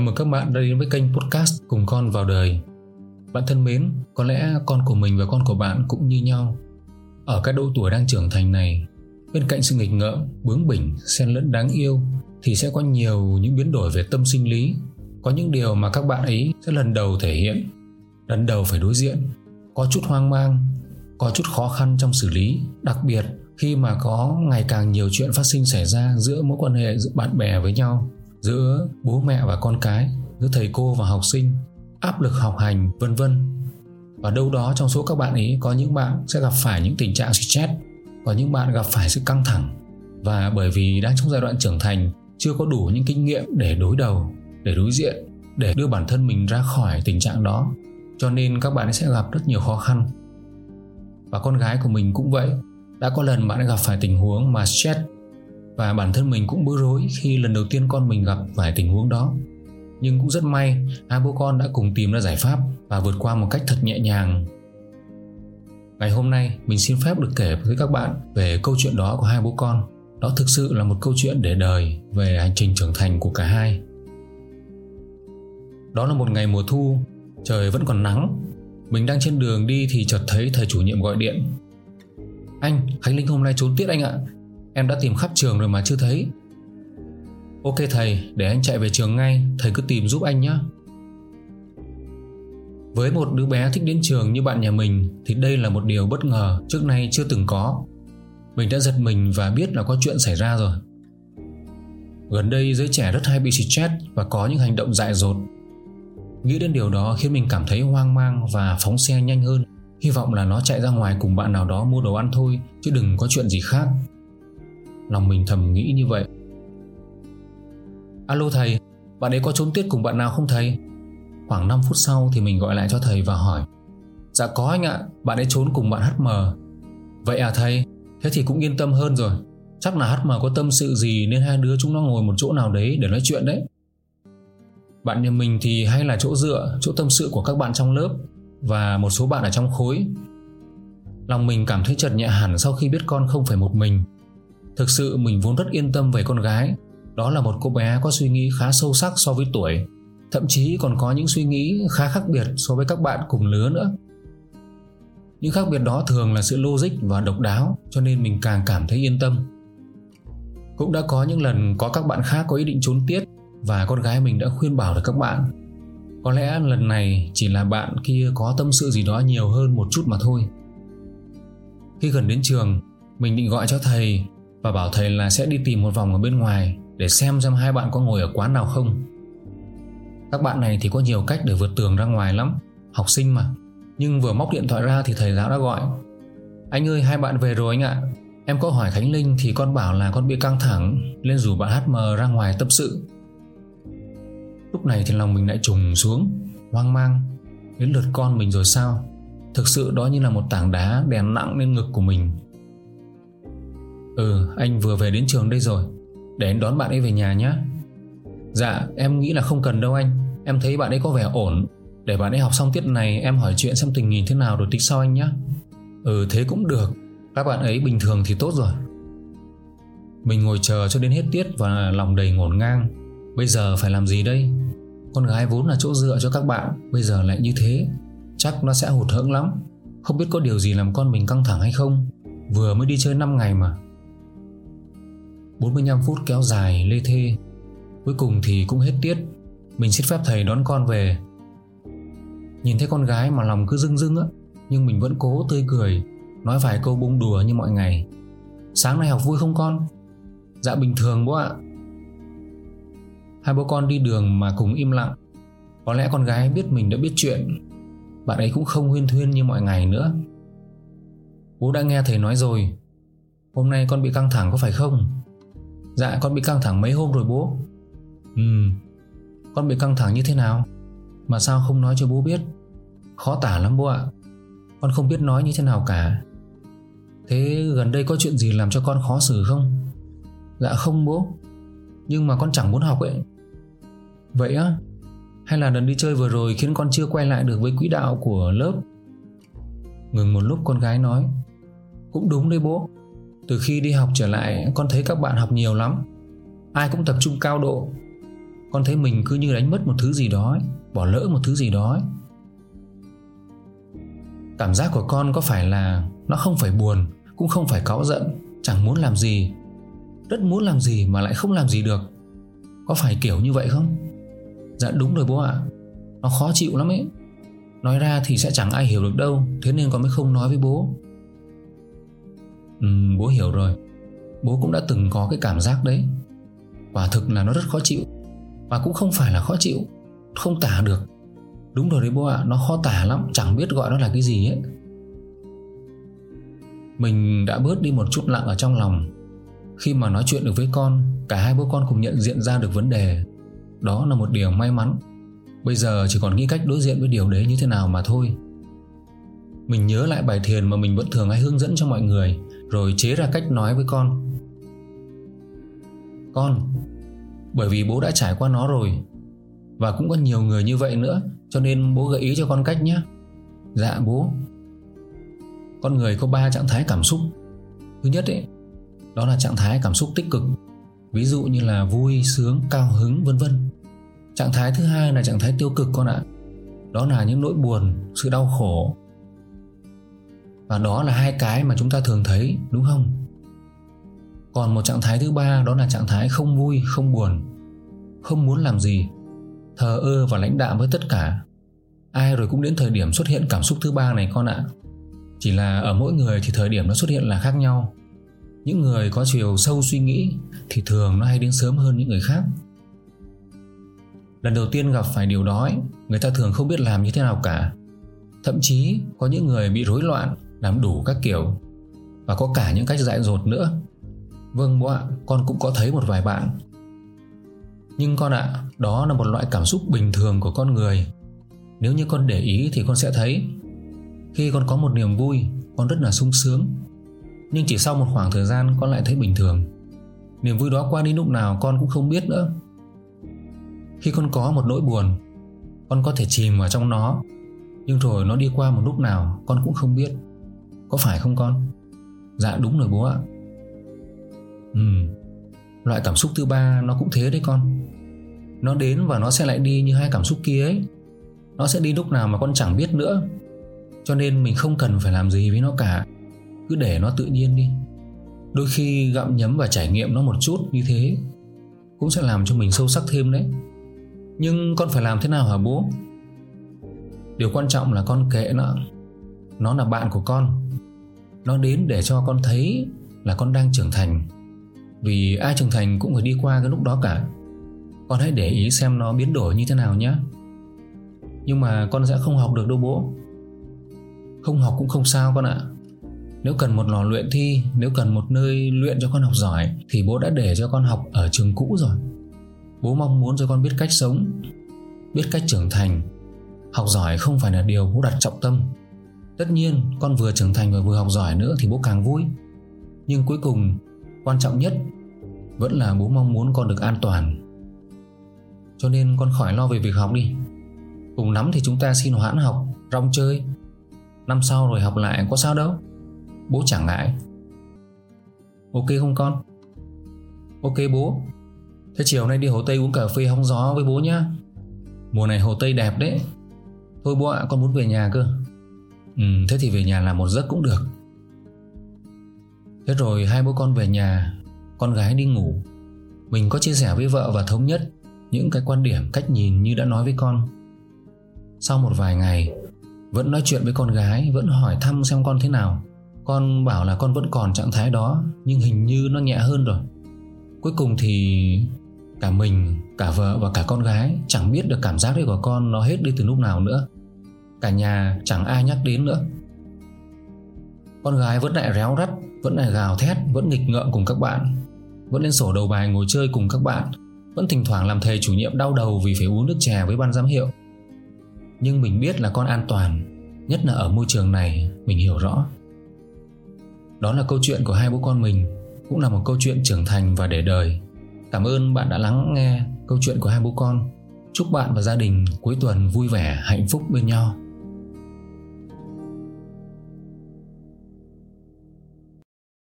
Chào mừng các bạn đã đến với kênh podcast Cùng Con Vào Đời. Bạn thân mến, có lẽ con của mình và con của bạn cũng như nhau. Ở các độ tuổi đang trưởng thành này Bên cạnh sự nghịch ngợm, bướng bỉnh, xen lẫn đáng yêu Thì sẽ có nhiều những biến đổi về tâm sinh lý. Có những điều mà các bạn ấy sẽ lần đầu thể hiện Lần đầu phải đối diện. Có chút hoang mang, có chút khó khăn trong xử lý. Đặc biệt khi mà có ngày càng nhiều chuyện phát sinh xảy ra giữa mối quan hệ giữa bạn bè với nhau giữa bố mẹ và con cái, giữa thầy cô và học sinh, áp lực học hành, vân vân. Và đâu đó trong số các bạn ấy, có những bạn sẽ gặp phải những tình trạng stress, có những bạn gặp phải sự căng thẳng. Và bởi vì đang trong giai đoạn trưởng thành, chưa có đủ những kinh nghiệm để đối đầu, để đối diện, để đưa bản thân mình ra khỏi tình trạng đó, cho nên các bạn ấy sẽ gặp rất nhiều khó khăn. Và con gái của mình cũng vậy, đã có lần bạn ấy gặp phải tình huống mà stress và bản thân mình cũng bối rối khi lần đầu tiên con mình gặp phải tình huống đó. Nhưng cũng rất may, hai bố con đã cùng tìm ra giải pháp và vượt qua một cách thật nhẹ nhàng. Ngày hôm nay, mình xin phép được kể với các bạn về câu chuyện đó của hai bố con. Đó thực sự là một câu chuyện để đời về hành trình trưởng thành của cả hai. Đó là một ngày mùa thu, trời vẫn còn nắng. Mình đang trên đường đi thì chợt thấy thầy chủ nhiệm gọi điện. Anh, khánh linh hôm nay trốn tiết anh ạ. Em đã tìm khắp trường rồi mà chưa thấy. Ok thầy, để anh chạy về trường ngay. Thầy cứ tìm giúp anh nhé Với một đứa bé thích đến trường như bạn nhà mình Thì đây là một điều bất ngờ Trước nay chưa từng có. Mình đã giật mình và biết là có chuyện xảy ra rồi. Gần đây giới trẻ rất hay bị stress Và có những hành động dại dột. Nghĩ đến điều đó khiến mình cảm thấy hoang mang Và phóng xe nhanh hơn. Hy vọng là nó chạy ra ngoài cùng bạn nào đó mua đồ ăn thôi Chứ đừng có chuyện gì khác. Lòng mình thầm nghĩ như vậy. Alo thầy, Bạn ấy có trốn tiết cùng bạn nào không thầy? Khoảng 5 phút sau thì mình gọi lại cho thầy và hỏi. Dạ có anh ạ, Bạn ấy trốn cùng bạn HM Vậy à thầy? Thế thì cũng yên tâm hơn rồi. Chắc là HM có tâm sự gì Nên hai đứa chúng nó ngồi một chỗ nào đấy để nói chuyện đấy. Bạn nhà mình thì hay là chỗ dựa, Chỗ tâm sự của các bạn trong lớp Và một số bạn ở trong khối. Lòng mình cảm thấy chợt nhẹ hẳn Sau khi biết con không phải một mình. Thực sự mình vốn rất yên tâm về con gái. Đó là một cô bé có suy nghĩ khá sâu sắc so với tuổi. Thậm chí còn có những suy nghĩ khá khác biệt so với các bạn cùng lứa nữa. Những khác biệt đó thường là sự logic và độc đáo, Cho nên mình càng cảm thấy yên tâm. Cũng đã có những lần có các bạn khác có ý định trốn tiết Và con gái mình đã khuyên bảo được các bạn. Có lẽ lần này chỉ là bạn kia có tâm sự gì đó nhiều hơn một chút mà thôi. Khi gần đến trường, Mình định gọi cho thầy và bảo thầy là sẽ đi tìm một vòng ở bên ngoài để xem xem hai bạn có ngồi ở quán nào không. Các bạn này thì có nhiều cách để vượt tường ra ngoài lắm, học sinh mà. Nhưng vừa móc điện thoại ra thì thầy giáo đã gọi. Anh ơi hai bạn về rồi anh ạ. Em có hỏi Khánh Linh thì con bảo là con bị căng thẳng nên rủ bạn HM ra ngoài tâm sự. Lúc này thì lòng mình lại trùng xuống, hoang mang. Đến lượt con mình rồi sao? Thực sự đó như là một tảng đá đè nặng lên ngực của mình Ừ anh vừa về đến trường đây rồi. Để anh đón bạn ấy về nhà nhé Dạ em nghĩ là không cần đâu anh. Em thấy bạn ấy có vẻ ổn. Để bạn ấy học xong tiết này, Em hỏi chuyện xem tình hình thế nào rồi tính sau anh nhé Ừ thế cũng được. Các bạn ấy bình thường thì tốt rồi. Mình ngồi chờ cho đến hết tiết Và lòng đầy ngổn ngang. Bây giờ phải làm gì đây? Con gái vốn là chỗ dựa cho các bạn, Bây giờ lại như thế. Chắc nó sẽ hụt hẫng lắm. Không biết có điều gì làm con mình căng thẳng hay không. Vừa mới đi chơi 5 ngày mà. 45 phút kéo dài lê thê. Cuối cùng thì cũng hết tiết. Mình xin phép thầy đón con về. Nhìn thấy con gái mà lòng cứ rưng rưng á, Nhưng mình vẫn cố tươi cười, Nói vài câu bông đùa như mọi ngày. Sáng nay học vui không con? Dạ bình thường bố ạ. Hai bố con đi đường mà cùng im lặng. Có lẽ con gái biết mình đã biết chuyện. Bạn ấy cũng không huyên thuyên như mọi ngày nữa. Bố đã nghe thầy nói rồi. Hôm nay con bị căng thẳng có phải không? Dạ con bị căng thẳng mấy hôm rồi bố. Ừ Con bị căng thẳng như thế nào? Mà sao không nói cho bố biết? Khó tả lắm bố ạ. Con không biết nói như thế nào cả. Thế gần đây có chuyện gì làm cho con khó xử không? Dạ không bố. Nhưng mà con chẳng muốn học ấy. Vậy á? Hay là lần đi chơi vừa rồi khiến con chưa quay lại được với quỹ đạo của lớp? Ngừng một lúc con gái nói. Cũng đúng đấy bố từ khi đi học trở lại con thấy các bạn học nhiều lắm. Ai cũng tập trung cao độ. Con thấy mình cứ như đánh mất một thứ gì đó ấy, Bỏ lỡ một thứ gì đó ấy. Cảm giác của con có phải là Nó không phải buồn Cũng không phải cáu giận Chẳng muốn làm gì. Rất muốn làm gì mà lại không làm gì được. Có phải kiểu như vậy không? Dạ đúng rồi bố ạ. Nó khó chịu lắm ấy. Nói ra thì sẽ chẳng ai hiểu được đâu Thế nên con mới không nói với bố. Ừ bố hiểu rồi. Bố cũng đã từng có cái cảm giác đấy. Quả thực là nó rất khó chịu. Và cũng không phải là khó chịu. Không tả được. Đúng rồi đấy bố ạ, Nó khó tả lắm. Chẳng biết gọi nó là cái gì ấy. Mình đã bớt đi một chút lặng ở trong lòng. Khi mà nói chuyện được với con, Cả hai bố con cùng nhận diện ra được vấn đề. Đó là một điều may mắn. Bây giờ chỉ còn nghĩ cách đối diện với điều đấy như thế nào mà thôi. Mình nhớ lại bài thiền mà mình vẫn thường hay hướng dẫn cho mọi người. Rồi chế ra cách nói với con. Con Bởi vì bố đã trải qua nó rồi Và cũng có nhiều người như vậy nữa Cho nên bố gợi ý cho con cách nhé. Dạ bố. Con người có ba trạng thái cảm xúc. Thứ nhất ấy Đó là trạng thái cảm xúc tích cực Ví dụ như là vui, sướng, cao hứng vân vân. Trạng thái thứ hai là trạng thái tiêu cực con ạ. Đó là những nỗi buồn, sự đau khổ và đó là hai cái mà chúng ta thường thấy đúng không? Còn một trạng thái thứ ba đó là trạng thái không vui, không buồn Không muốn làm gì Thờ ơ và lãnh đạm với tất cả. Ai rồi cũng đến thời điểm xuất hiện cảm xúc thứ ba này con ạ. Chỉ là ở mỗi người thì thời điểm nó xuất hiện là khác nhau. Những người có chiều sâu suy nghĩ Thì thường nó hay đến sớm hơn những người khác. Lần đầu tiên gặp phải điều đó Người ta thường không biết làm như thế nào cả. Thậm chí có những người bị rối loạn làm đủ các kiểu. Và có cả những cách dại dột nữa. Vâng bố ạ, Con cũng có thấy một vài bạn. Nhưng con ạ, Đó là một loại cảm xúc bình thường của con người. Nếu như con để ý thì con sẽ thấy. Khi con có một niềm vui, Con rất là sung sướng. Nhưng chỉ sau một khoảng thời gian, con lại thấy bình thường. Niềm vui đó qua đi lúc nào con cũng không biết nữa. Khi con có một nỗi buồn, Con có thể chìm vào trong nó. Nhưng rồi nó đi qua một lúc nào, Con cũng không biết. Có phải không con? Dạ đúng rồi bố ạ. Ừ Loại cảm xúc thứ ba nó cũng thế đấy con. Nó đến và nó sẽ lại đi như hai cảm xúc kia ấy. Nó sẽ đi lúc nào mà con chẳng biết nữa. Cho nên mình không cần phải làm gì với nó cả. Cứ để nó tự nhiên đi. Đôi khi gặm nhấm và trải nghiệm nó một chút như thế Cũng sẽ làm cho mình sâu sắc thêm đấy. Nhưng con phải làm thế nào hả bố? Điều quan trọng là con kệ nó. Nó là bạn của con. Nó đến để cho con thấy Là con đang trưởng thành. Vì ai trưởng thành cũng phải đi qua cái lúc đó cả. Con hãy để ý xem nó biến đổi như thế nào nhé. Nhưng mà con sẽ không học được đâu bố. Không học cũng không sao con ạ. Nếu cần một lò luyện thi, Nếu cần một nơi luyện cho con học giỏi, Thì bố đã để cho con học ở trường cũ rồi. Bố mong muốn cho con biết cách sống, Biết cách trưởng thành. Học giỏi không phải là điều bố đặt trọng tâm. Tất nhiên, con vừa trưởng thành và vừa học giỏi nữa thì bố càng vui. Nhưng cuối cùng, Quan trọng nhất Vẫn là bố mong muốn con được an toàn. Cho nên con khỏi lo về việc học đi. Cùng lắm thì chúng ta xin hoãn học, Rong chơi. Năm sau rồi học lại có sao đâu. Bố chẳng ngại. Ok không con? Ok bố. Thế chiều nay đi Hồ Tây uống cà phê hóng gió với bố nhá. Mùa này Hồ Tây đẹp đấy. Thôi bố ạ, con muốn về nhà cơ. Ừ thế thì về nhà làm một giấc cũng được. Thế rồi hai bố con về nhà Con gái đi ngủ. Mình có chia sẻ với vợ và thống nhất Những cái quan điểm cách nhìn như đã nói với con. Sau một vài ngày Vẫn nói chuyện với con gái Vẫn hỏi thăm xem con thế nào. Con bảo là con vẫn còn trạng thái đó Nhưng hình như nó nhẹ hơn rồi. Cuối cùng thì Cả mình, cả vợ và cả con gái Chẳng biết được cảm giác đấy của con nó hết đi từ lúc nào nữa. Cả nhà chẳng ai nhắc đến nữa. Con gái vẫn lại réo rắt Vẫn lại gào thét Vẫn nghịch ngợm cùng các bạn. Vẫn lên sổ đầu bài ngồi chơi cùng các bạn. Vẫn thỉnh thoảng làm thầy chủ nhiệm đau đầu Vì phải uống nước chè với ban giám hiệu. Nhưng mình biết là con an toàn Nhất là ở môi trường này Mình hiểu rõ. Đó là câu chuyện của hai bố con mình Cũng là một câu chuyện trưởng thành và để đời. Cảm ơn bạn đã lắng nghe câu chuyện của hai bố con. Chúc bạn và gia đình cuối tuần vui vẻ, hạnh phúc bên nhau.